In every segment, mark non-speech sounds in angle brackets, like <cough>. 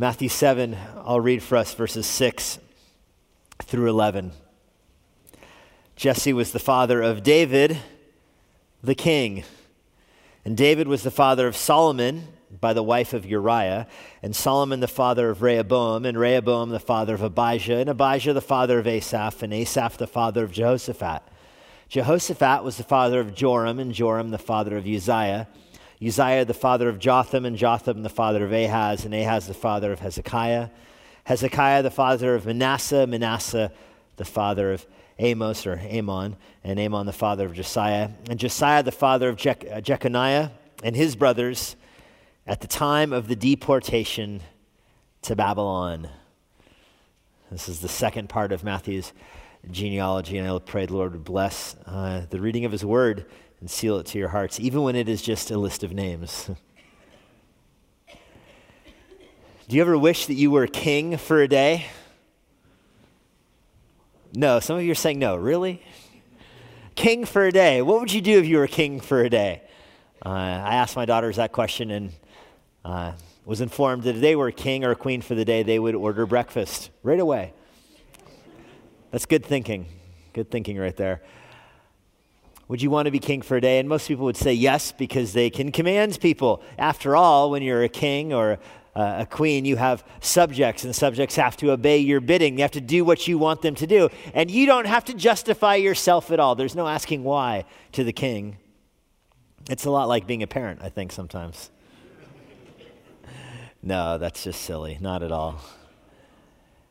Matthew 7, I'll read for us verses 6 through 11. Jesse was the father of David, the king. And David was the father of Solomon by the wife of Uriah, and Solomon the father of Rehoboam, and Rehoboam the father of Abijah, and Abijah the father of Asaph, and Asaph the father of Jehoshaphat. Jehoshaphat was the father of Joram, and Joram the father of Uzziah. Uzziah the father of Jotham, and Jotham the father of Ahaz, and Ahaz the father of Hezekiah. Hezekiah the father of Manasseh, Manasseh the father of Amos or Amon, and Amon the father of Josiah, and Josiah the father of Je- uh, Jeconiah and his brothers at the time of the deportation to Babylon. This is the second part of Matthew's genealogy, and I pray the Lord would bless uh, the reading of his word and seal it to your hearts, even when it is just a list of names. <laughs> Do you ever wish that you were king for a day? No, some of you are saying no. Really? King for a day. What would you do if you were king for a day? Uh, I asked my daughters that question and uh, was informed that if they were king or queen for the day, they would order breakfast right away. That's good thinking. Good thinking right there. Would you want to be king for a day? And most people would say yes because they can command people. After all, when you're a king or a queen, you have subjects, and subjects have to obey your bidding. You have to do what you want them to do. And you don't have to justify yourself at all. There's no asking why to the king. It's a lot like being a parent, I think, sometimes. <laughs> no, that's just silly. Not at all.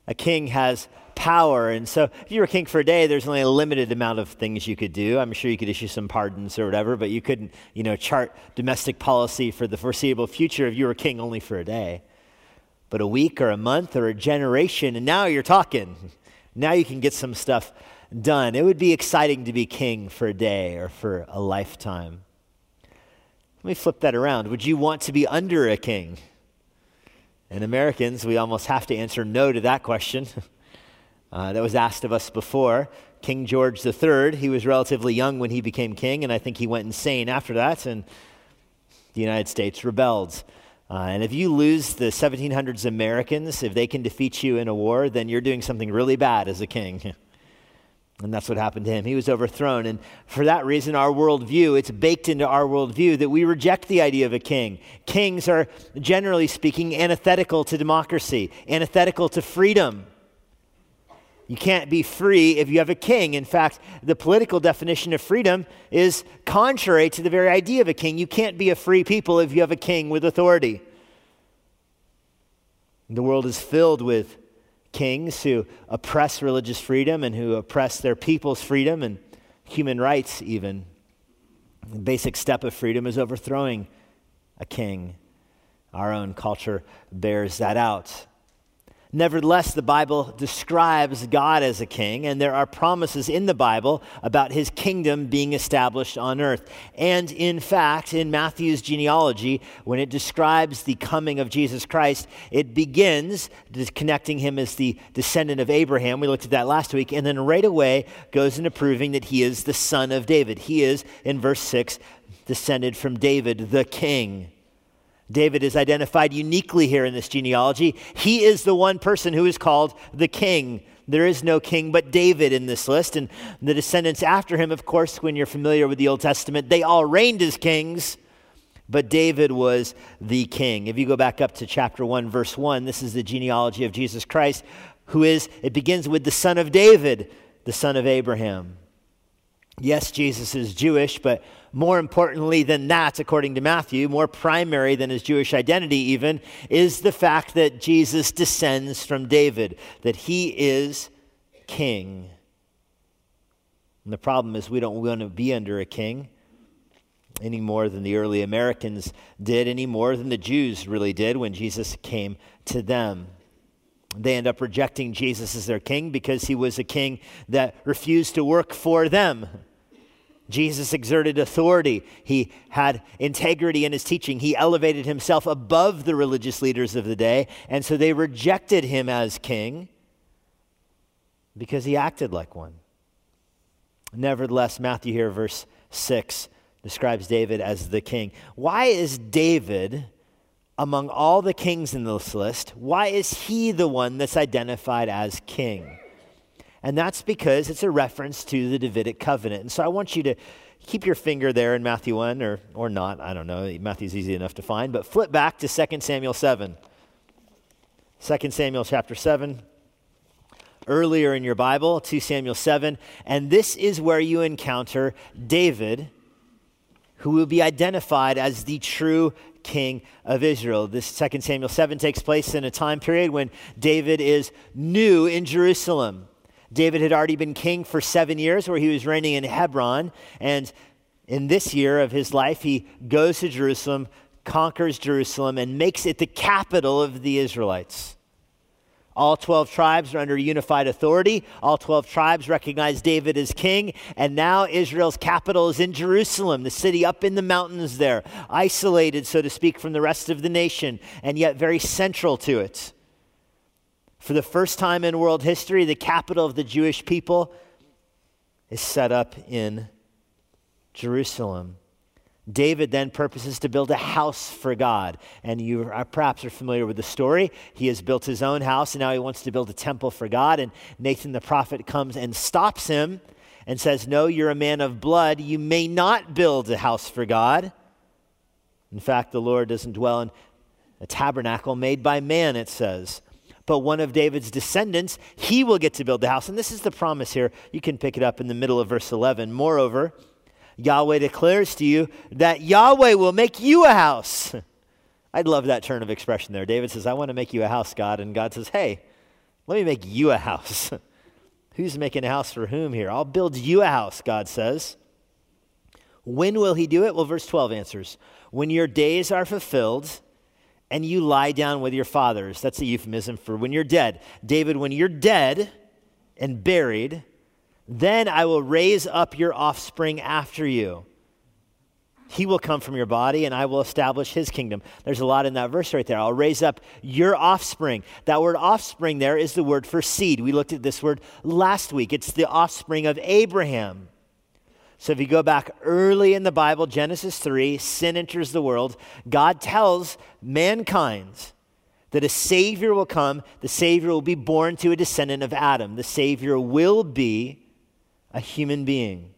A king has power. And so if you were king for a day, there's only a limited amount of things you could do. I'm sure you could issue some pardons or whatever, but you couldn't, you know, chart domestic policy for the foreseeable future if you were king only for a day. But a week or a month or a generation, and now you're talking. Now you can get some stuff done. It would be exciting to be king for a day or for a lifetime. Let me flip that around. Would you want to be under a king? And Americans, we almost have to answer no to that question. <laughs> uh, that was asked of us before. King George III, he was relatively young when he became king, and I think he went insane after that, and the United States rebelled. Uh, and if you lose the 1700s Americans, if they can defeat you in a war, then you're doing something really bad as a king. <laughs> And that's what happened to him. He was overthrown. And for that reason, our worldview, it's baked into our worldview that we reject the idea of a king. Kings are, generally speaking, antithetical to democracy, antithetical to freedom. You can't be free if you have a king. In fact, the political definition of freedom is contrary to the very idea of a king. You can't be a free people if you have a king with authority. The world is filled with kings who oppress religious freedom and who oppress their people's freedom and human rights, even. The basic step of freedom is overthrowing a king. Our own culture bears that out. Nevertheless, the Bible describes God as a king, and there are promises in the Bible about his kingdom being established on earth. And in fact, in Matthew's genealogy, when it describes the coming of Jesus Christ, it begins connecting him as the descendant of Abraham. We looked at that last week, and then right away goes into proving that he is the son of David. He is, in verse 6, descended from David, the king. David is identified uniquely here in this genealogy. He is the one person who is called the king. There is no king but David in this list. And the descendants after him, of course, when you're familiar with the Old Testament, they all reigned as kings, but David was the king. If you go back up to chapter 1, verse 1, this is the genealogy of Jesus Christ, who is, it begins with the son of David, the son of Abraham. Yes, Jesus is Jewish, but more importantly than that, according to Matthew, more primary than his Jewish identity, even, is the fact that Jesus descends from David, that he is king. And the problem is, we don't want to be under a king any more than the early Americans did, any more than the Jews really did when Jesus came to them. They end up rejecting Jesus as their king because he was a king that refused to work for them. Jesus exerted authority. He had integrity in his teaching. He elevated himself above the religious leaders of the day. And so they rejected him as king because he acted like one. Nevertheless, Matthew here, verse 6, describes David as the king. Why is David among all the kings in this list, why is he the one that's identified as king? And that's because it's a reference to the Davidic covenant. And so I want you to keep your finger there in Matthew 1 or, or not. I don't know. Matthew's easy enough to find. But flip back to 2 Samuel 7. 2 Samuel chapter 7. Earlier in your Bible, 2 Samuel 7. And this is where you encounter David, who will be identified as the true king of Israel. This 2 Samuel 7 takes place in a time period when David is new in Jerusalem. David had already been king for seven years, where he was reigning in Hebron. And in this year of his life, he goes to Jerusalem, conquers Jerusalem, and makes it the capital of the Israelites. All 12 tribes are under unified authority. All 12 tribes recognize David as king. And now Israel's capital is in Jerusalem, the city up in the mountains there, isolated, so to speak, from the rest of the nation, and yet very central to it. For the first time in world history, the capital of the Jewish people is set up in Jerusalem. David then purposes to build a house for God. And you are, perhaps are familiar with the story. He has built his own house and now he wants to build a temple for God. And Nathan the prophet comes and stops him and says, No, you're a man of blood. You may not build a house for God. In fact, the Lord doesn't dwell in a tabernacle made by man, it says. But one of David's descendants, he will get to build the house. And this is the promise here. You can pick it up in the middle of verse 11. Moreover, Yahweh declares to you that Yahweh will make you a house. <laughs> I'd love that turn of expression there. David says, I want to make you a house, God. And God says, Hey, let me make you a house. <laughs> Who's making a house for whom here? I'll build you a house, God says. When will he do it? Well, verse 12 answers When your days are fulfilled and you lie down with your fathers. That's a euphemism for when you're dead. David, when you're dead and buried, then I will raise up your offspring after you. He will come from your body, and I will establish his kingdom. There's a lot in that verse right there. I'll raise up your offspring. That word offspring there is the word for seed. We looked at this word last week. It's the offspring of Abraham. So if you go back early in the Bible, Genesis 3, sin enters the world. God tells mankind that a Savior will come. The Savior will be born to a descendant of Adam. The Savior will be a human being.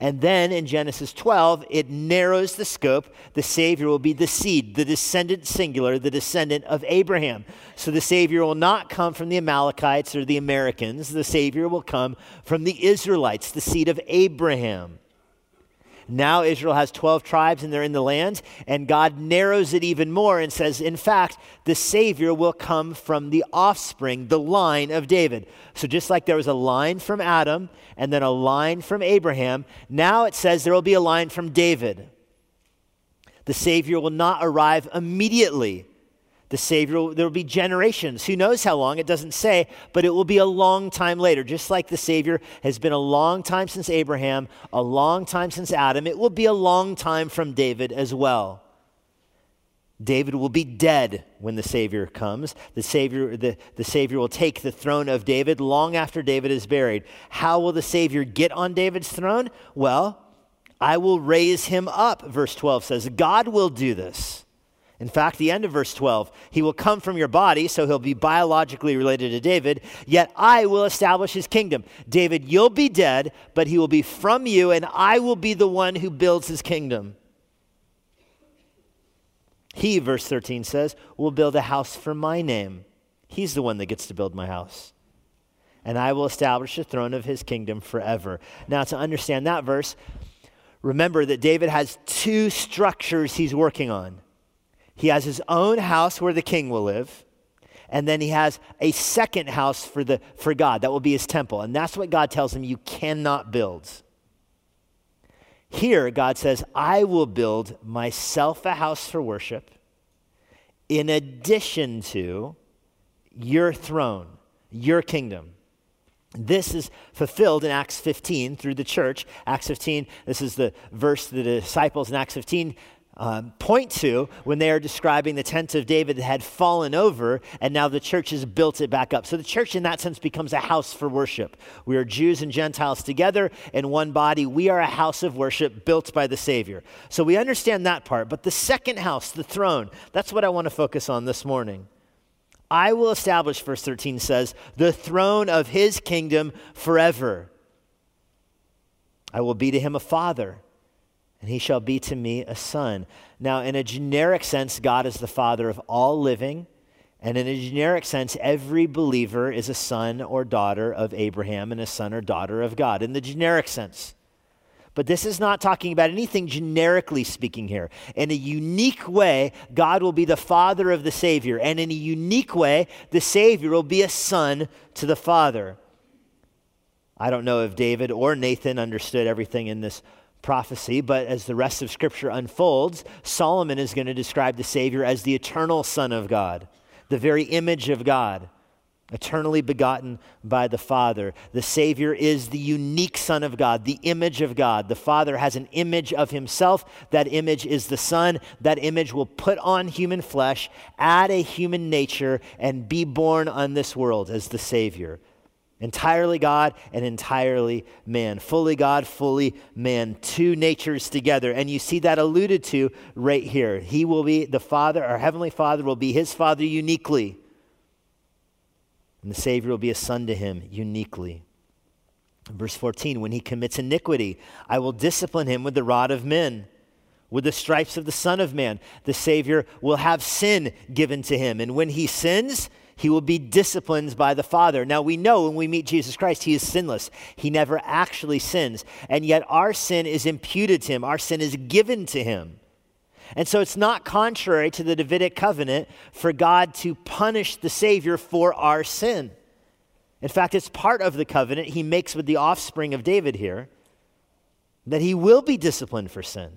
And then in Genesis 12, it narrows the scope. The Savior will be the seed, the descendant singular, the descendant of Abraham. So the Savior will not come from the Amalekites or the Americans. The Savior will come from the Israelites, the seed of Abraham. Now Israel has 12 tribes and they're in the land, and God narrows it even more and says, in fact, the Savior will come from the offspring, the line of David. So just like there was a line from Adam and then a line from Abraham, now it says there will be a line from David. The Savior will not arrive immediately the Savior, there will be generations. Who knows how long? It doesn't say, but it will be a long time later. Just like the Savior has been a long time since Abraham, a long time since Adam, it will be a long time from David as well. David will be dead when the Savior comes. The Savior, the, the Savior will take the throne of David long after David is buried. How will the Savior get on David's throne? Well, I will raise him up, verse 12 says. God will do this. In fact, the end of verse 12, he will come from your body, so he'll be biologically related to David, yet I will establish his kingdom. David, you'll be dead, but he will be from you, and I will be the one who builds his kingdom. He, verse 13 says, will build a house for my name. He's the one that gets to build my house. And I will establish the throne of his kingdom forever. Now, to understand that verse, remember that David has two structures he's working on. He has his own house where the king will live. And then he has a second house for, the, for God. That will be his temple. And that's what God tells him you cannot build. Here, God says, I will build myself a house for worship in addition to your throne, your kingdom. This is fulfilled in Acts 15 through the church. Acts 15, this is the verse the disciples in Acts 15 um, point to when they are describing the tent of David that had fallen over and now the church has built it back up. So the church, in that sense, becomes a house for worship. We are Jews and Gentiles together in one body. We are a house of worship built by the Savior. So we understand that part. But the second house, the throne, that's what I want to focus on this morning. I will establish, verse 13 says, the throne of his kingdom forever. I will be to him a father and he shall be to me a son. Now, in a generic sense, God is the father of all living. And in a generic sense, every believer is a son or daughter of Abraham and a son or daughter of God, in the generic sense. But this is not talking about anything generically speaking here. In a unique way, God will be the father of the Savior. And in a unique way, the Savior will be a son to the Father. I don't know if David or Nathan understood everything in this prophecy, but as the rest of Scripture unfolds, Solomon is going to describe the Savior as the eternal Son of God, the very image of God, eternally begotten by the Father. The Savior is the unique Son of God, the image of God. The Father has an image of Himself. That image is the Son. That image will put on human flesh, add a human nature, and be born on this world as the Savior. Entirely God and entirely man. Fully God, fully man. Two natures together. And you see that alluded to right here. He will be the Father, our Heavenly Father will be His Father uniquely. And the Savior will be a son to Him uniquely. Verse 14 When he commits iniquity, I will discipline him with the rod of men. With the stripes of the Son of Man, the Savior will have sin given to him. And when he sins, he will be disciplined by the Father. Now, we know when we meet Jesus Christ, he is sinless. He never actually sins. And yet, our sin is imputed to him, our sin is given to him. And so, it's not contrary to the Davidic covenant for God to punish the Savior for our sin. In fact, it's part of the covenant he makes with the offspring of David here that he will be disciplined for sin.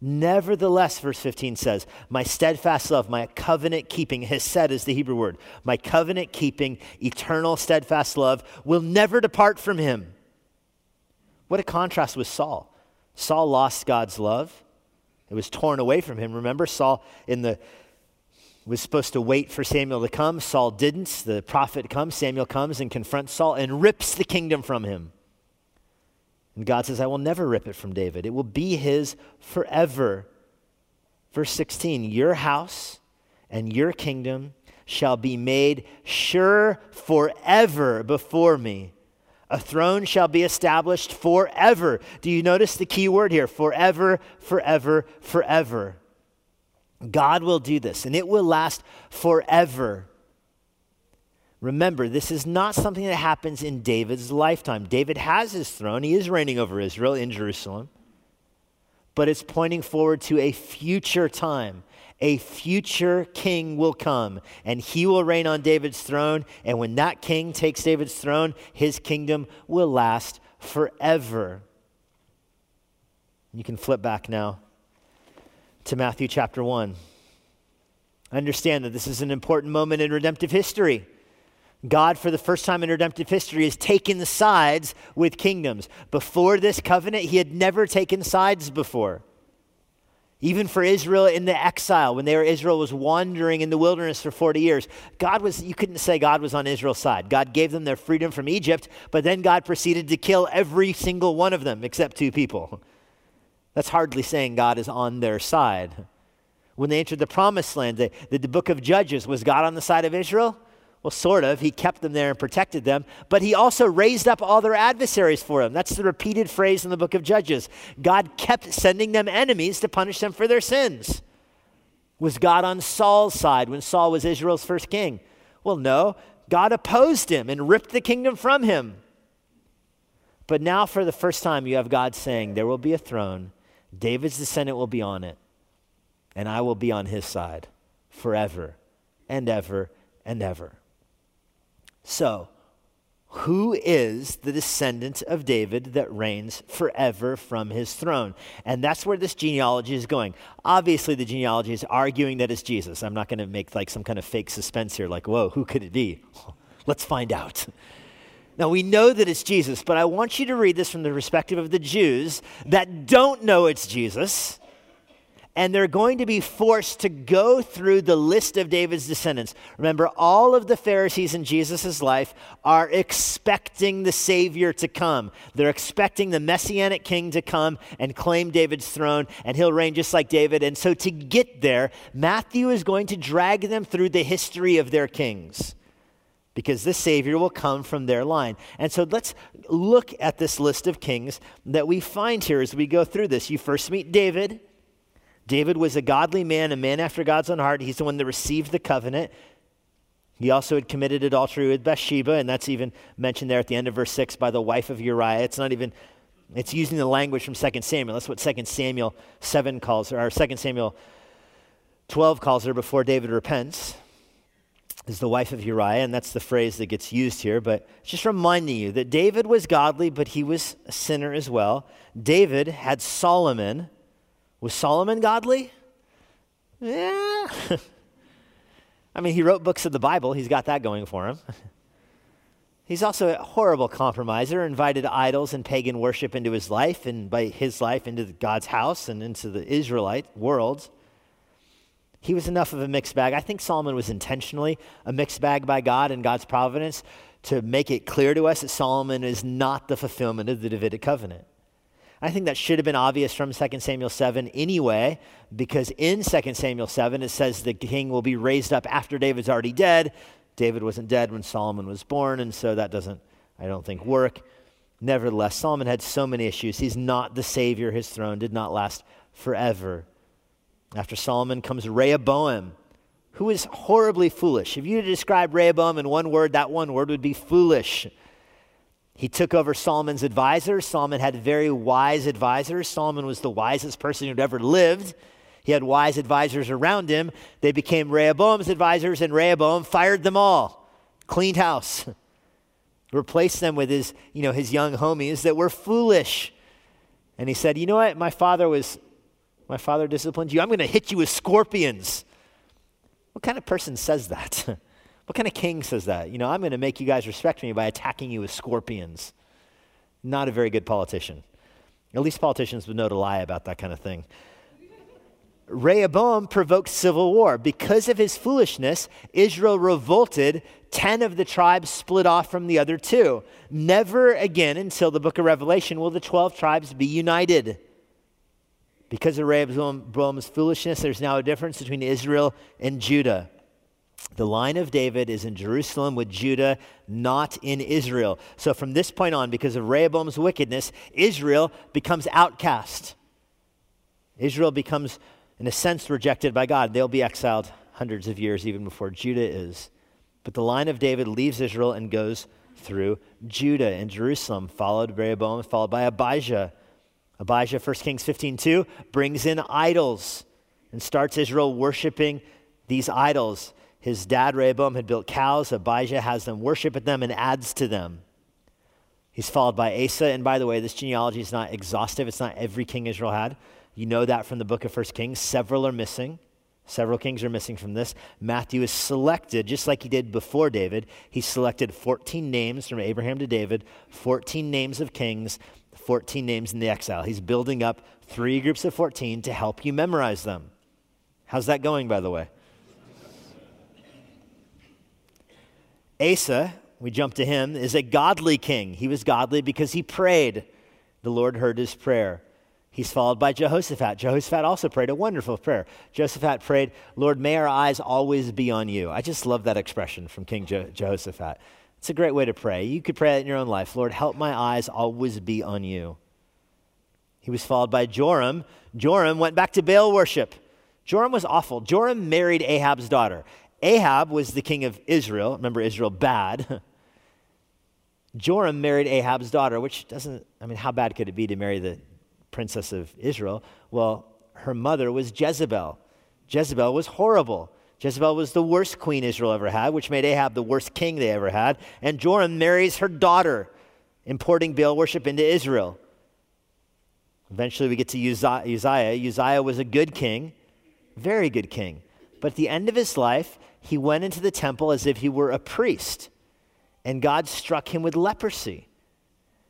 Nevertheless, verse 15 says, My steadfast love, my covenant keeping, hesed is the Hebrew word, my covenant keeping, eternal steadfast love will never depart from him. What a contrast with Saul. Saul lost God's love. It was torn away from him. Remember, Saul in the was supposed to wait for Samuel to come. Saul didn't. The prophet comes, Samuel comes and confronts Saul and rips the kingdom from him. And God says, I will never rip it from David. It will be his forever. Verse 16 Your house and your kingdom shall be made sure forever before me. A throne shall be established forever. Do you notice the key word here? Forever, forever, forever. God will do this, and it will last forever. Remember, this is not something that happens in David's lifetime. David has his throne, he is reigning over Israel in Jerusalem, but it's pointing forward to a future time. A future king will come, and he will reign on David's throne. And when that king takes David's throne, his kingdom will last forever. You can flip back now to Matthew chapter 1. Understand that this is an important moment in redemptive history. God, for the first time in redemptive history, has taken sides with kingdoms. Before this covenant, he had never taken sides before. Even for Israel in the exile, when they were, Israel was wandering in the wilderness for 40 years, God was, you couldn't say God was on Israel's side. God gave them their freedom from Egypt, but then God proceeded to kill every single one of them except two people. <laughs> That's hardly saying God is on their side. When they entered the promised land, the, the, the book of Judges, was God on the side of Israel? Well, sort of. He kept them there and protected them, but he also raised up all their adversaries for them. That's the repeated phrase in the book of Judges. God kept sending them enemies to punish them for their sins. Was God on Saul's side when Saul was Israel's first king? Well, no. God opposed him and ripped the kingdom from him. But now, for the first time, you have God saying, There will be a throne, David's descendant will be on it, and I will be on his side forever and ever and ever. So, who is the descendant of David that reigns forever from his throne? And that's where this genealogy is going. Obviously, the genealogy is arguing that it's Jesus. I'm not going to make like some kind of fake suspense here, like, whoa, who could it be? <laughs> Let's find out. Now, we know that it's Jesus, but I want you to read this from the perspective of the Jews that don't know it's Jesus and they're going to be forced to go through the list of David's descendants. Remember, all of the Pharisees in Jesus' life are expecting the Savior to come. They're expecting the Messianic King to come and claim David's throne, and he'll reign just like David. And so, to get there, Matthew is going to drag them through the history of their kings because this Savior will come from their line. And so let's look at this list of kings that we find here as we go through this. You first meet David. David was a godly man, a man after God's own heart. He's the one that received the covenant. He also had committed adultery with Bathsheba, and that's even mentioned there at the end of verse 6 by the wife of Uriah. It's not even, it's using the language from 2 Samuel. That's what 2 Samuel 7 calls her, or 2 Samuel 12 calls her before David repents is the wife of Uriah, and that's the phrase that gets used here. But just reminding you that David was godly, but he was a sinner as well. David had Solomon. Was Solomon godly? Yeah. <laughs> I mean, he wrote books of the Bible, he's got that going for him. <laughs> He's also a horrible compromiser, invited idols and pagan worship into his life, and by his life, into God's house and into the Israelite world he was enough of a mixed bag. I think Solomon was intentionally a mixed bag by God and God's providence to make it clear to us that Solomon is not the fulfillment of the Davidic covenant. I think that should have been obvious from 2 Samuel 7 anyway, because in 2 Samuel 7 it says the king will be raised up after David's already dead. David wasn't dead when Solomon was born, and so that doesn't, I don't think, work. Nevertheless, Solomon had so many issues. He's not the Savior. His throne did not last forever. After Solomon comes Rehoboam, who is horribly foolish. If you describe Rehoboam in one word, that one word would be foolish. He took over Solomon's advisors. Solomon had very wise advisors. Solomon was the wisest person who'd ever lived. He had wise advisors around him. They became Rehoboam's advisors, and Rehoboam fired them all, cleaned house, <laughs> replaced them with his, you know, his young homies that were foolish. And he said, You know what? My father was my father disciplined you. I'm going to hit you with scorpions. What kind of person says that? <laughs> what kind of king says that? You know, I'm going to make you guys respect me by attacking you with scorpions. Not a very good politician. At least politicians would know to lie about that kind of thing. Rehoboam provoked civil war. Because of his foolishness, Israel revolted. Ten of the tribes split off from the other two. Never again until the book of Revelation will the 12 tribes be united. Because of Rehoboam's foolishness, there's now a difference between Israel and Judah. The line of David is in Jerusalem with Judah, not in Israel. So from this point on, because of Rehoboam's wickedness, Israel becomes outcast. Israel becomes, in a sense, rejected by God. They'll be exiled hundreds of years even before Judah is. But the line of David leaves Israel and goes through Judah and Jerusalem, followed by Rehoboam, followed by Abijah. Abijah, 1 Kings 15:2, brings in idols and starts Israel worshiping these idols. His dad, Rehoboam, had built cows. Abijah has them worship at them and adds to them. He's followed by Asa. And by the way, this genealogy is not exhaustive. It's not every king Israel had. You know that from the book of 1 Kings. Several are missing. Several kings are missing from this. Matthew is selected, just like he did before David. He selected 14 names from Abraham to David, 14 names of kings, 14 names in the exile. He's building up three groups of 14 to help you memorize them. How's that going, by the way? Asa, we jump to him, is a godly king. He was godly because he prayed. The Lord heard his prayer. He's followed by Jehoshaphat. Jehoshaphat also prayed a wonderful prayer. Jehoshaphat prayed, Lord, may our eyes always be on you. I just love that expression from King Je- Jehoshaphat. It's a great way to pray. You could pray that in your own life. Lord, help my eyes always be on you. He was followed by Joram. Joram went back to Baal worship. Joram was awful. Joram married Ahab's daughter. Ahab was the king of Israel. Remember, Israel bad. <laughs> Joram married Ahab's daughter, which doesn't, I mean, how bad could it be to marry the princess of Israel? Well, her mother was Jezebel. Jezebel was horrible. Jezebel was the worst queen Israel ever had, which made Ahab the worst king they ever had. And Joram marries her daughter, importing Baal worship into Israel. Eventually, we get to Uzziah. Uzziah was a good king, very good king. But at the end of his life, he went into the temple as if he were a priest, and God struck him with leprosy.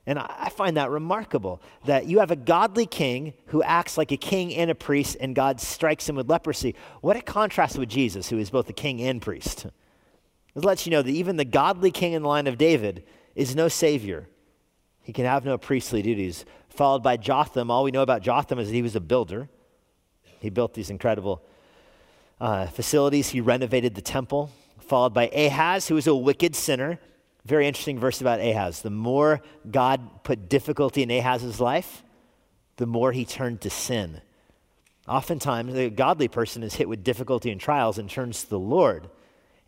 And I find that remarkable that you have a godly king who acts like a king and a priest, and God strikes him with leprosy. What a contrast with Jesus, who is both a king and priest. It lets you know that even the godly king in the line of David is no savior. He can have no priestly duties. Followed by Jotham. All we know about Jotham is that he was a builder. He built these incredible uh, facilities, he renovated the temple. Followed by Ahaz, who was a wicked sinner. Very interesting verse about Ahaz. The more God put difficulty in Ahaz's life, the more he turned to sin. Oftentimes, the godly person is hit with difficulty and trials and turns to the Lord.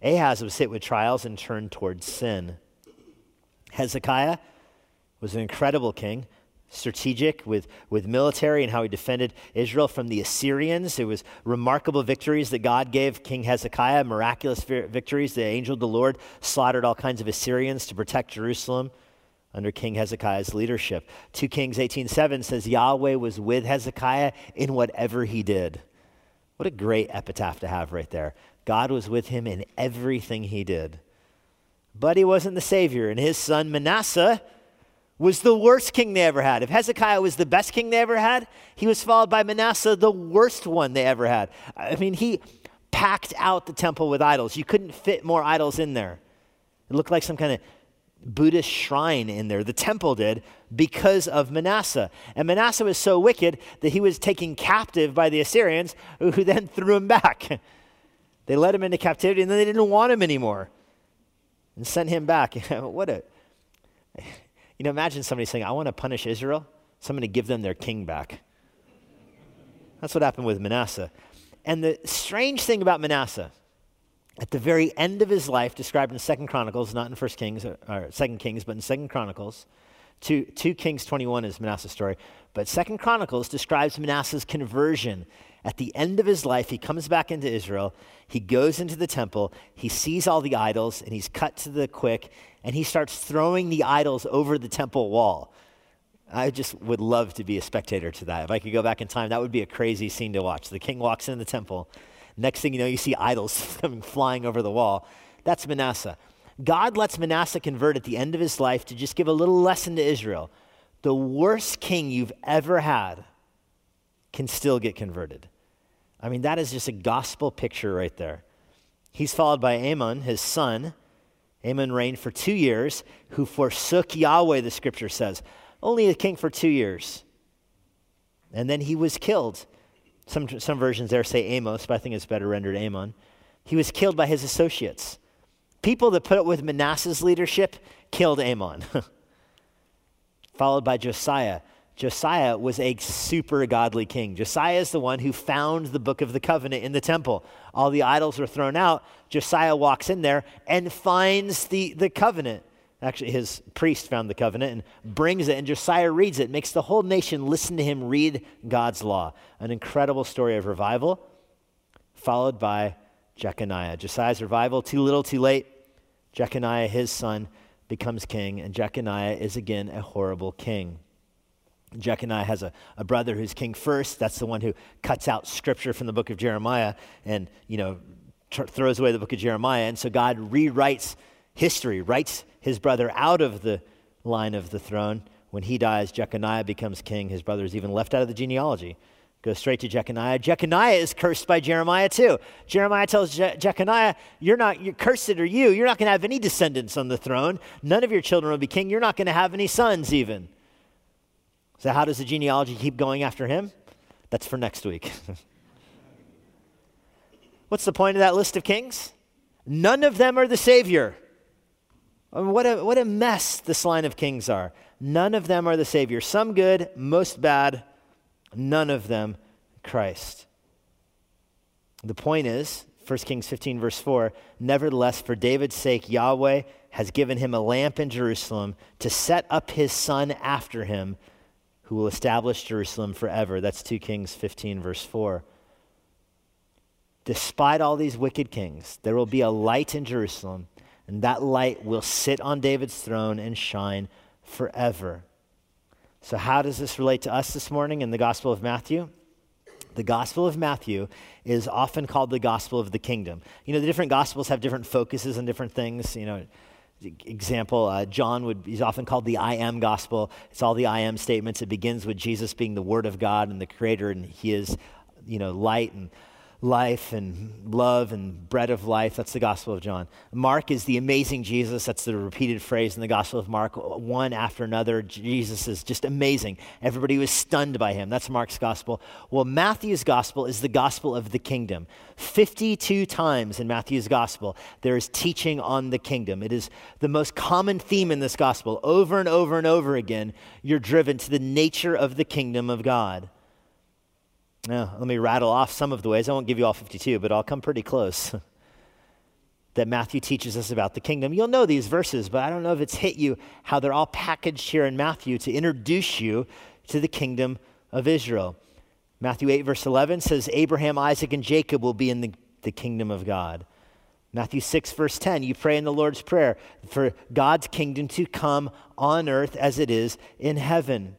Ahaz was hit with trials and turned towards sin. Hezekiah was an incredible king, strategic with, with military and how he defended Israel from the Assyrians. It was remarkable victories that God gave King Hezekiah, miraculous victories. The angel of the Lord slaughtered all kinds of Assyrians to protect Jerusalem under King Hezekiah's leadership. 2 Kings 18:7 says Yahweh was with Hezekiah in whatever he did. What a great epitaph to have right there. God was with him in everything he did. But he wasn't the savior, and his son Manasseh was the worst king they ever had. If Hezekiah was the best king they ever had, he was followed by Manasseh, the worst one they ever had. I mean, he packed out the temple with idols. You couldn't fit more idols in there. It looked like some kind of Buddhist shrine in there. The temple did because of Manasseh. And Manasseh was so wicked that he was taken captive by the Assyrians, who <laughs> then threw him back. They led him into captivity and then they didn't want him anymore and sent him back. <laughs> what a, you know, imagine somebody saying, I want to punish Israel, so I'm going to give them their king back. That's what happened with Manasseh. And the strange thing about Manasseh, at the very end of his life, described in Second Chronicles, not in First Kings or, Second Kings, but in Second Chronicles, two, two Kings 21 is Manasseh's story, but Second Chronicles describes Manasseh's conversion at the end of his life, he comes back into Israel. He goes into the temple. He sees all the idols and he's cut to the quick and he starts throwing the idols over the temple wall. I just would love to be a spectator to that. If I could go back in time, that would be a crazy scene to watch. The king walks into the temple. Next thing you know, you see idols <laughs> coming flying over the wall. That's Manasseh. God lets Manasseh convert at the end of his life to just give a little lesson to Israel. The worst king you've ever had can still get converted. I mean, that is just a gospel picture right there. He's followed by Amon, his son. Amon reigned for two years, who forsook Yahweh, the scripture says. Only a king for two years. And then he was killed. Some, some versions there say Amos, but I think it's better rendered Amon. He was killed by his associates. People that put up with Manasseh's leadership killed Amon. <laughs> Followed by Josiah, Josiah was a super godly king. Josiah is the one who found the book of the covenant in the temple. All the idols were thrown out. Josiah walks in there and finds the, the covenant. Actually, his priest found the covenant and brings it, and Josiah reads it, makes the whole nation listen to him read God's law. An incredible story of revival, followed by Jeconiah. Josiah's revival, too little, too late. Jeconiah, his son, becomes king, and Jeconiah is again a horrible king. Jeconiah has a, a brother who's king first. That's the one who cuts out scripture from the book of Jeremiah and, you know, throws away the book of Jeremiah. And so God rewrites history, writes his brother out of the line of the throne. When he dies, Jeconiah becomes king. His brother is even left out of the genealogy. Goes straight to Jeconiah. Jeconiah is cursed by Jeremiah too. Jeremiah tells Je- Jeconiah, "You're not. You're cursed are you. You're not going to have any descendants on the throne. None of your children will be king. You're not going to have any sons even." So, how does the genealogy keep going after him? That's for next week. <laughs> What's the point of that list of kings? None of them are the Savior. I mean, what, a, what a mess this line of kings are. None of them are the Savior. Some good, most bad, none of them Christ. The point is, 1 Kings 15, verse 4 Nevertheless, for David's sake, Yahweh has given him a lamp in Jerusalem to set up his son after him who will establish Jerusalem forever. That's 2 Kings 15, verse 4. Despite all these wicked kings, there will be a light in Jerusalem, and that light will sit on David's throne and shine forever. So, how does this relate to us this morning in the Gospel of Matthew? The Gospel of Matthew is often called the Gospel of the Kingdom. You know, the different Gospels have different focuses on different things. You know, example, uh, John would, he's often called the I am gospel. It's all the I am statements. It begins with Jesus being the Word of God and the Creator, and He is, you know, light and life and love and bread of life. That's the Gospel of John. Mark is the amazing Jesus. That's the repeated phrase in the Gospel of Mark, one after another. Jesus is just amazing. Everybody was stunned by him. That's Mark's Gospel. Well, Matthew's Gospel is the Gospel of the kingdom. 52 times in Matthew's Gospel, there is teaching on the kingdom. It is the most common theme in this Gospel. Over and over and over again, you're driven to the nature of the kingdom of God. Now, let me rattle off some of the ways. I won't give you all 52, but I'll come pretty close. <laughs> that Matthew teaches us about the kingdom. You'll know these verses, but I don't know if it's hit you how they're all packaged here in Matthew to introduce you to the kingdom of Israel. Matthew 8, verse 11 says, Abraham, Isaac, and Jacob will be in the, the kingdom of God. Matthew 6, verse 10, you pray in the Lord's Prayer for God's kingdom to come on earth as it is in heaven.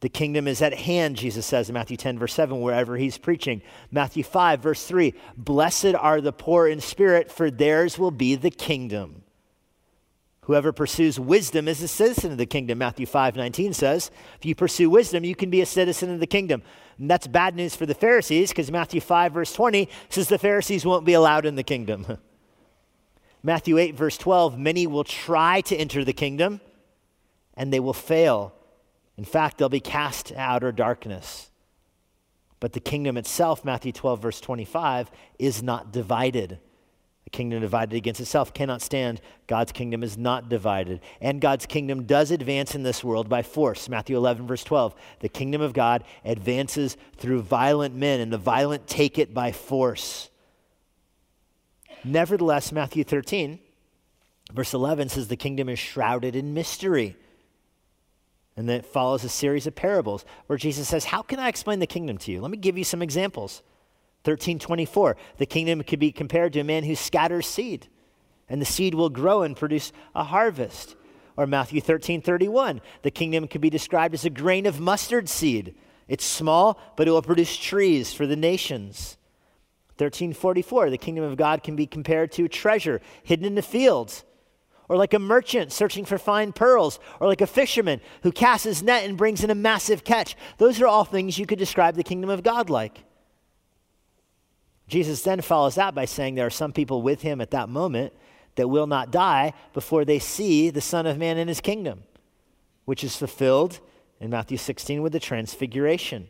The kingdom is at hand, Jesus says in Matthew 10, verse 7, wherever he's preaching. Matthew 5, verse 3, blessed are the poor in spirit, for theirs will be the kingdom. Whoever pursues wisdom is a citizen of the kingdom, Matthew 5, 19 says. If you pursue wisdom, you can be a citizen of the kingdom. And that's bad news for the Pharisees, because Matthew 5, verse 20 says the Pharisees won't be allowed in the kingdom. <laughs> Matthew 8, verse 12, many will try to enter the kingdom, and they will fail in fact, they'll be cast to outer darkness. But the kingdom itself, Matthew 12, verse 25, is not divided. A kingdom divided against itself cannot stand. God's kingdom is not divided. And God's kingdom does advance in this world by force. Matthew 11, verse 12. The kingdom of God advances through violent men, and the violent take it by force. Nevertheless, Matthew 13, verse 11 says the kingdom is shrouded in mystery. And then it follows a series of parables where Jesus says, How can I explain the kingdom to you? Let me give you some examples. 1324, the kingdom could be compared to a man who scatters seed, and the seed will grow and produce a harvest. Or Matthew 13, 31, the kingdom could be described as a grain of mustard seed. It's small, but it will produce trees for the nations. 1344, the kingdom of God can be compared to a treasure hidden in the fields or like a merchant searching for fine pearls, or like a fisherman who casts his net and brings in a massive catch. Those are all things you could describe the kingdom of God like. Jesus then follows that by saying there are some people with him at that moment that will not die before they see the Son of Man in his kingdom, which is fulfilled in Matthew 16 with the transfiguration.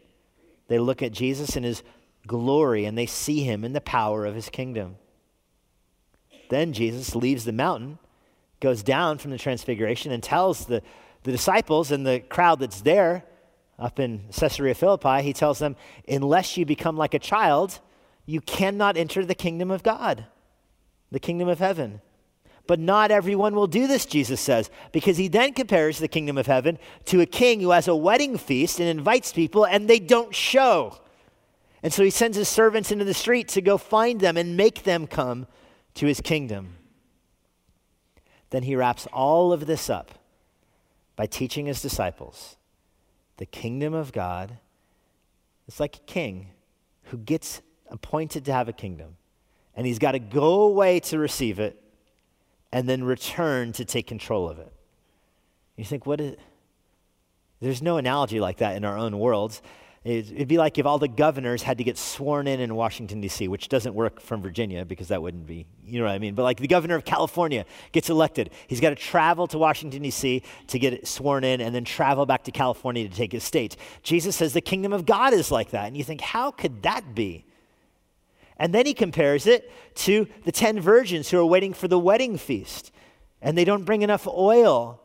They look at Jesus in his glory and they see him in the power of his kingdom. Then Jesus leaves the mountain goes down from the transfiguration and tells the, the disciples and the crowd that's there up in Caesarea Philippi, he tells them, unless you become like a child, you cannot enter the kingdom of God, the kingdom of heaven. But not everyone will do this, Jesus says, because he then compares the kingdom of heaven to a king who has a wedding feast and invites people and they don't show. And so he sends his servants into the street to go find them and make them come to his kingdom. Then he wraps all of this up by teaching his disciples the kingdom of God is like a king who gets appointed to have a kingdom, and he's got to go away to receive it and then return to take control of it. You think, what is. There's no analogy like that in our own worlds. It'd be like if all the governors had to get sworn in in Washington, D.C., which doesn't work from Virginia because that wouldn't be, you know what I mean? But like the governor of California gets elected. He's got to travel to Washington, D.C. to get sworn in and then travel back to California to take his state. Jesus says the kingdom of God is like that. And you think, how could that be? And then he compares it to the 10 virgins who are waiting for the wedding feast and they don't bring enough oil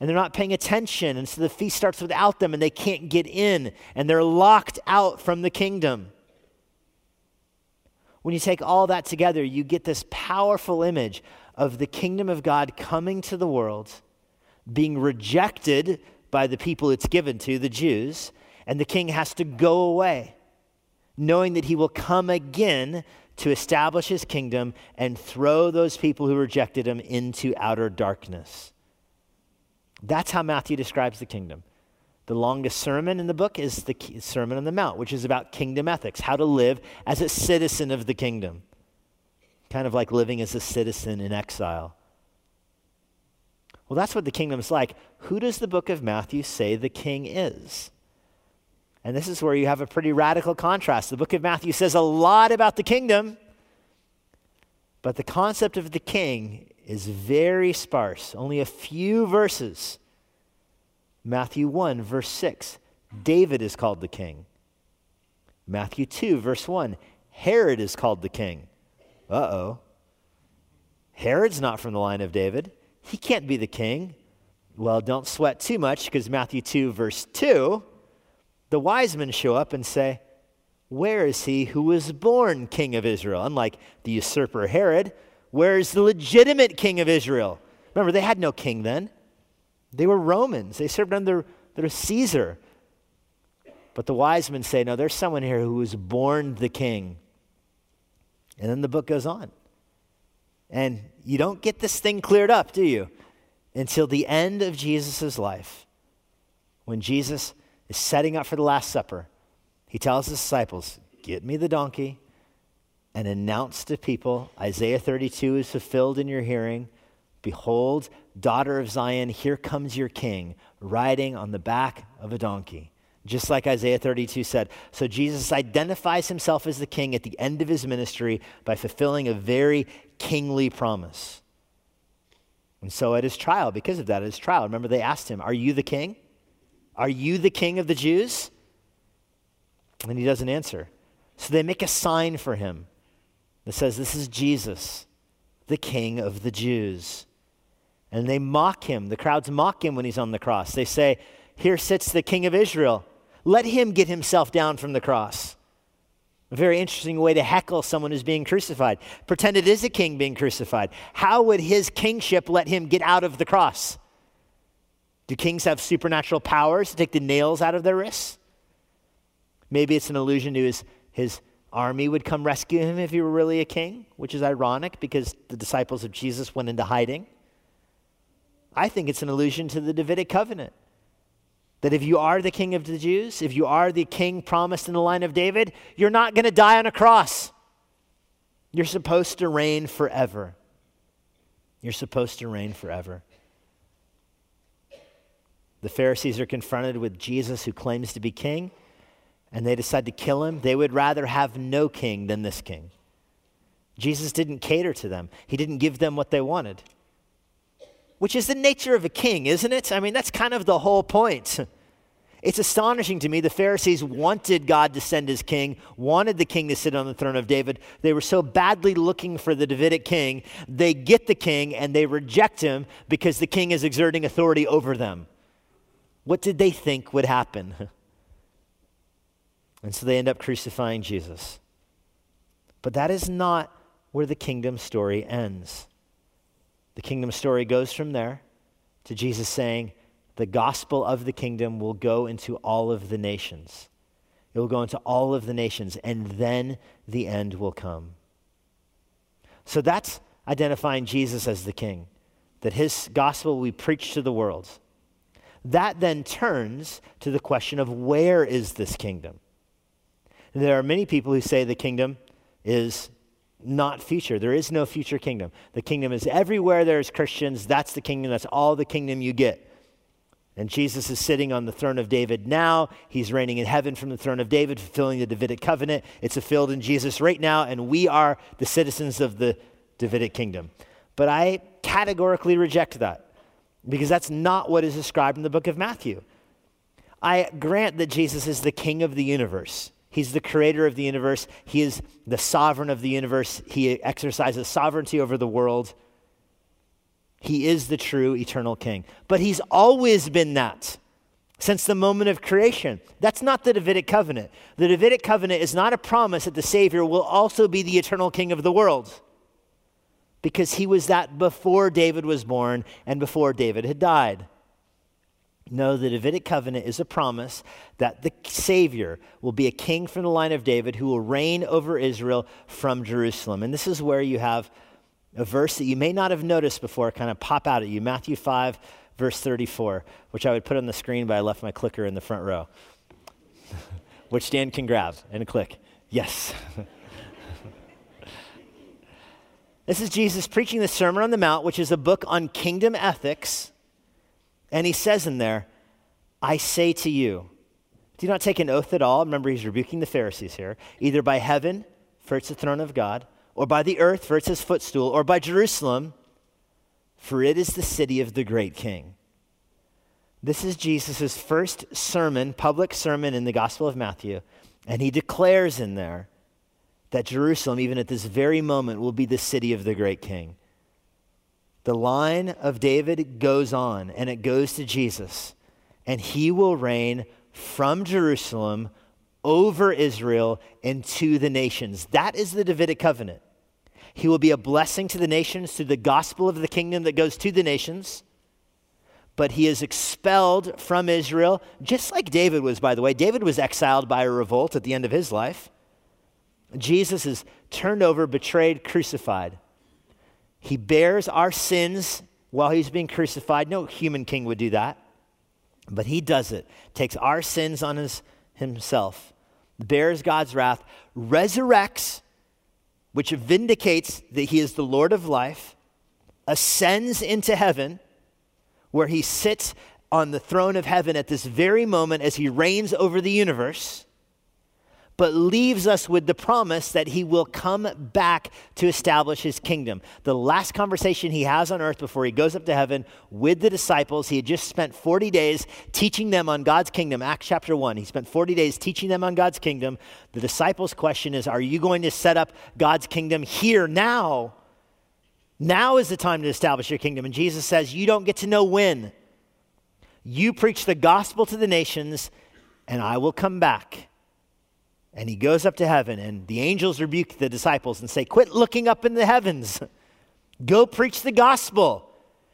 and they're not paying attention. And so the feast starts without them and they can't get in and they're locked out from the kingdom. When you take all that together, you get this powerful image of the kingdom of God coming to the world, being rejected by the people it's given to, the Jews, and the king has to go away, knowing that he will come again to establish his kingdom and throw those people who rejected him into outer darkness. That's how Matthew describes the kingdom. The longest sermon in the book is the Sermon on the Mount, which is about kingdom ethics, how to live as a citizen of the kingdom. Kind of like living as a citizen in exile. Well, that's what the kingdom's like. Who does the book of Matthew say the king is? And this is where you have a pretty radical contrast. The book of Matthew says a lot about the kingdom, but the concept of the king is very sparse, only a few verses. Matthew 1, verse 6, David is called the king. Matthew 2, verse 1, Herod is called the king. Uh oh. Herod's not from the line of David. He can't be the king. Well, don't sweat too much because Matthew 2, verse 2, the wise men show up and say, Where is he who was born king of Israel? Unlike the usurper Herod, where is the legitimate king of Israel? Remember, they had no king then. They were Romans, they served under, under Caesar. But the wise men say, No, there's someone here who was born the king. And then the book goes on. And you don't get this thing cleared up, do you? Until the end of Jesus' life. When Jesus is setting up for the Last Supper, he tells his disciples, Get me the donkey and announce to people Isaiah 32 is fulfilled in your hearing. Behold, daughter of Zion, here comes your king, riding on the back of a donkey. Just like Isaiah 32 said. So Jesus identifies himself as the king at the end of his ministry by fulfilling a very kingly promise. And so at his trial, because of that, at his trial, remember they asked him, Are you the king? Are you the king of the Jews? And he doesn't answer. So they make a sign for him that says, This is Jesus, the king of the Jews. And they mock him. The crowds mock him when he's on the cross. They say, Here sits the king of Israel. Let him get himself down from the cross. A very interesting way to heckle someone who's being crucified. Pretend it is a king being crucified. How would his kingship let him get out of the cross? Do kings have supernatural powers to take the nails out of their wrists? Maybe it's an allusion to his, his army would come rescue him if he were really a king, which is ironic because the disciples of Jesus went into hiding. I think it's an allusion to the Davidic covenant. That if you are the king of the Jews, if you are the king promised in the line of David, you're not going to die on a cross. You're supposed to reign forever. You're supposed to reign forever. The Pharisees are confronted with Jesus who claims to be king, and they decide to kill him. They would rather have no king than this king. Jesus didn't cater to them, he didn't give them what they wanted which is the nature of a king, isn't it? I mean, that's kind of the whole point. <laughs> It's astonishing to me the Pharisees wanted God to send his king, wanted the king to sit on the throne of David. They were so badly looking for the Davidic king, they get the king and they reject him because the king is exerting authority over them. What did they think would happen? <laughs> And so they end up crucifying Jesus. But that is not where the kingdom story ends. The kingdom story goes from there to Jesus saying, the gospel of the kingdom will go into all of the nations. It will go into all of the nations, and then the end will come. So that's identifying Jesus as the king, that his gospel will be preached to the world. That then turns to the question of where is this kingdom? There are many people who say the kingdom is not future. There is no future kingdom. The kingdom is everywhere there's Christians. That's the kingdom. That's all the kingdom you get. And Jesus is sitting on the throne of David now. He's reigning in heaven from the throne of David, fulfilling the Davidic covenant. It's fulfilled in Jesus right now, and we are the citizens of the Davidic kingdom. But I categorically reject that because that's not what is described in the book of Matthew. I grant that Jesus is the king of the universe. He's the creator of the universe. He is the sovereign of the universe. He exercises sovereignty over the world. He is the true eternal king. But he's always been that since the moment of creation. That's not the Davidic covenant. The Davidic covenant is not a promise that the Savior will also be the eternal king of the world because he was that before David was born and before David had died. No, the Davidic covenant is a promise that the Savior will be a king from the line of David who will reign over Israel from Jerusalem. And this is where you have a verse that you may not have noticed before kind of pop out at you Matthew 5, verse 34, which I would put on the screen, but I left my clicker in the front row, <laughs> which Dan can grab and click. Yes. <laughs> this is Jesus preaching the Sermon on the Mount, which is a book on kingdom ethics And he says in there, I say to you, do not take an oath at all. Remember, he's rebuking the Pharisees here. Either by heaven, for it's the throne of God, or by the earth, for it's his footstool, or by Jerusalem, for it is the city of the great king. This is Jesus' first sermon, public sermon in the Gospel of Matthew. And he declares in there that Jerusalem, even at this very moment, will be the city of the great king. The line of David goes on, and it goes to Jesus. And he will reign from Jerusalem over Israel and to the nations. That is the Davidic covenant. He will be a blessing to the nations through the gospel of the kingdom that goes to the nations. But he is expelled from Israel, just like David was, by the way. David was exiled by a revolt at the end of his life. Jesus is turned over, betrayed, crucified. He bears our sins while he's being crucified. No human king would do that. But he does it, takes our sins on his, himself, bears God's wrath, resurrects which vindicates that he is the Lord of life, ascends into heaven, where he sits on the throne of heaven at this very moment as he reigns over the universe but leaves us with the promise that he will come back to establish his kingdom. The last conversation he has on earth before he goes up to heaven with the disciples, he had just spent 40 days teaching them on God's kingdom. Acts chapter 1. He spent 40 days teaching them on God's kingdom. The disciples' question is Are you going to set up God's kingdom here now? Now is the time to establish your kingdom. And Jesus says, You don't get to know when. You preach the gospel to the nations, and I will come back and he goes up to heaven, and the angels rebuke the disciples and say, Quit looking up in the heavens. <laughs> Go preach the gospel.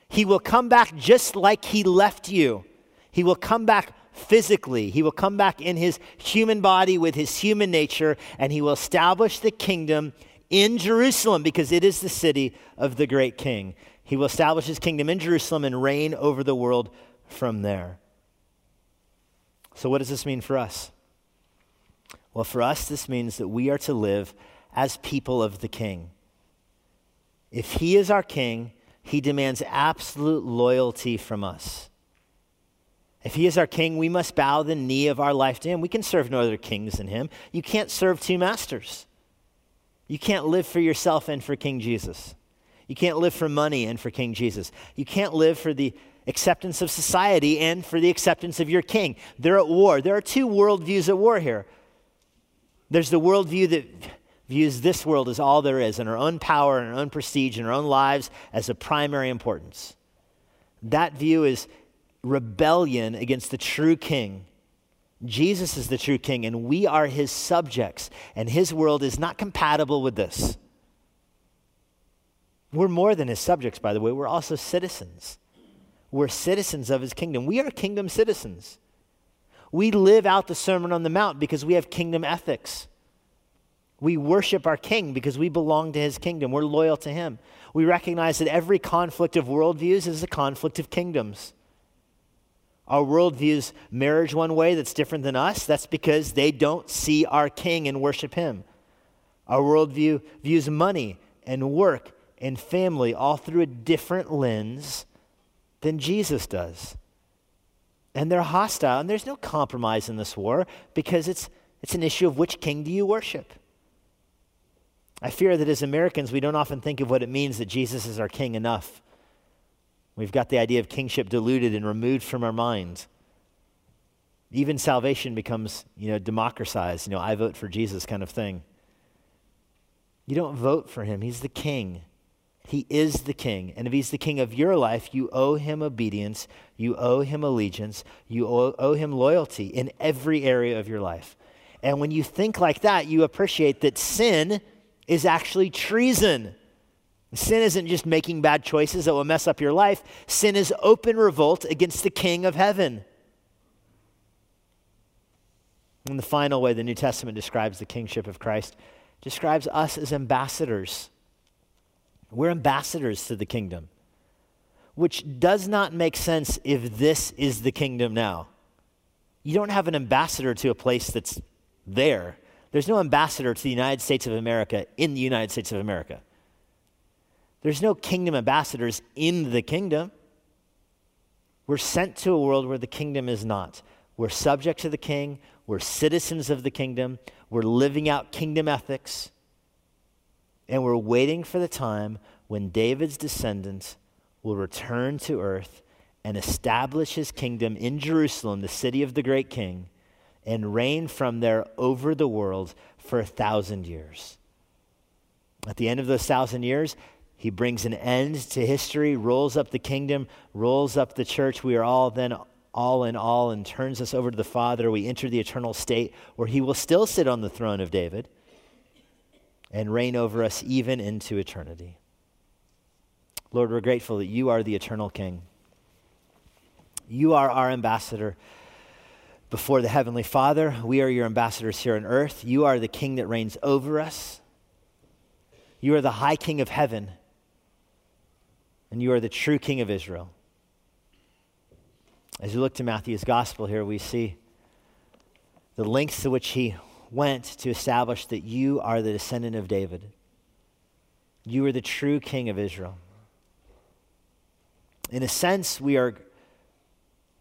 He will come back just like he left you. He will come back physically. He will come back in his human body with his human nature, and he will establish the kingdom in Jerusalem because it is the city of the great king. He will establish his kingdom in Jerusalem and reign over the world from there. So, what does this mean for us? Well, for us, this means that we are to live as people of the king. If he is our king, he demands absolute loyalty from us. If he is our king, we must bow the knee of our life to him. We can serve no other kings than him. You can't serve two masters. You can't live for yourself and for King Jesus. You can't live for money and for King Jesus. You can't live for the acceptance of society and for the acceptance of your king. They're at war. There are two worldviews at war here. There's the worldview that views this world as all there is and our own power and our own prestige and our own lives as of primary importance. That view is rebellion against the true king. Jesus is the true king, and we are his subjects, and his world is not compatible with this. We're more than his subjects, by the way, we're also citizens. We're citizens of his kingdom. We are kingdom citizens. We live out the Sermon on the Mount because we have kingdom ethics. We worship our king because we belong to his kingdom. We're loyal to him. We recognize that every conflict of worldviews is a conflict of kingdoms. Our world views marriage one way that's different than us. That's because they don't see our king and worship him. Our worldview views money and work and family all through a different lens than Jesus does and they're hostile, and there's no compromise in this war because it's, it's an issue of which king do you worship. I fear that as Americans, we don't often think of what it means that Jesus is our king enough. We've got the idea of kingship diluted and removed from our minds. Even salvation becomes, you know, democratized, you know, I vote for Jesus kind of thing. You don't vote for him, he's the king. He is the king. And if he's the king of your life, you owe him obedience, you owe him allegiance, you owe, owe, him loyalty in every area of your life. And when you think like that, you appreciate that sin is actually treason. Sin isn't just making bad choices that will mess up your life, sin is open revolt against the king of heaven. And the final way the New Testament describes the kingship of Christ describes us as ambassadors we're ambassadors to the kingdom, which does not make sense if this is the kingdom now. You don't have an ambassador to a place that's there. There's no ambassador to the United States of America in the United States of America. There's no kingdom ambassadors in the kingdom. We're sent to a world where the kingdom is not. We're subject to the king, we're citizens of the kingdom, we're living out kingdom ethics, and we're waiting for the time when David's descendants will return to earth and establish his kingdom in Jerusalem, the city of the great king, and reign from there over the world for a thousand years. At the end of those thousand years, he brings an end to history, rolls up the kingdom, rolls up the church. We are all then all in all and turns us over to the Father. We enter the eternal state where he will still sit on the throne of David and reign over us even into eternity. Lord, we're grateful that you are the eternal King. You are our ambassador before the Heavenly Father. We are your ambassadors here on earth. You are the King that reigns over us. You are the high King of heaven, and you are the true King of Israel. As we look to Matthew's gospel here, we see the lengths to which he went to establish that you are the descendant of David. You are the true King of Israel. In a sense, we are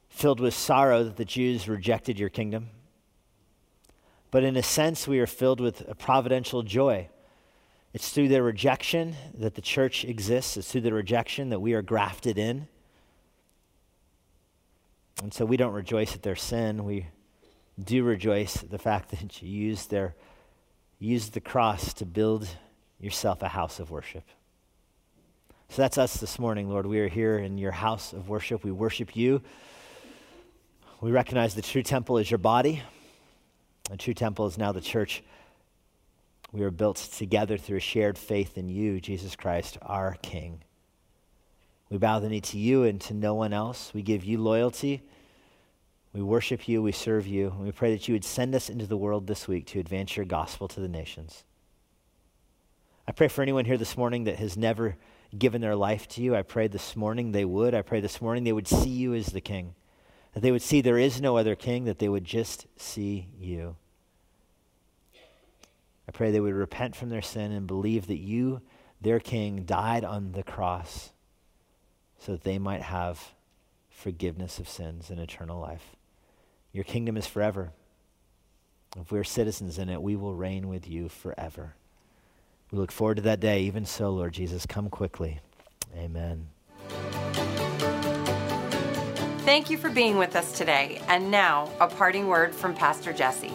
filled with sorrow that the Jews rejected your kingdom. But in a sense, we are filled with a providential joy. It's through their rejection that the church exists, it's through the rejection that we are grafted in. And so we don't rejoice at their sin. We do rejoice the fact that you used, their, used the cross to build yourself a house of worship. So that's us this morning, Lord. We are here in your house of worship. We worship you. We recognize the true temple is your body. The true temple is now the church. We are built together through a shared faith in you, Jesus Christ, our King. We bow the knee to you and to no one else. We give you loyalty. We worship you. We serve you. And we pray that you would send us into the world this week to advance your gospel to the nations. I pray for anyone here this morning that has never given their life to you. I pray this morning they would. I pray this morning they would see you as the king, that they would see there is no other king, that they would just see you. I pray they would repent from their sin and believe that you, their king, died on the cross so that they might have forgiveness of sins and eternal life. Your kingdom is forever. If we're citizens in it, we will reign with you forever. We look forward to that day. Even so, Lord Jesus, come quickly. Amen. Thank you for being with us today. And now, a parting word from Pastor Jesse.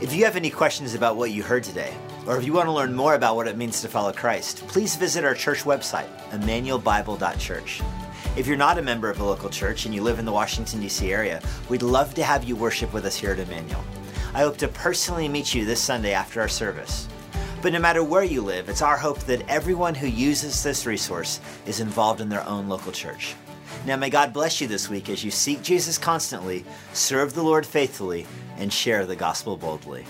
If you have any questions about what you heard today, or if you want to learn more about what it means to follow Christ, please visit our church website, immanuelbible.church. If you're not a member of a local church and you live in the Washington, D.C. area, we'd love to have you worship with us here at Immanuel. I hope to personally meet you this Sunday after our service. But no matter where you live, it's our hope that everyone who uses this resource is involved in their own local church. Now, may God bless you this week as you seek Jesus constantly, serve the Lord faithfully, and share the gospel boldly.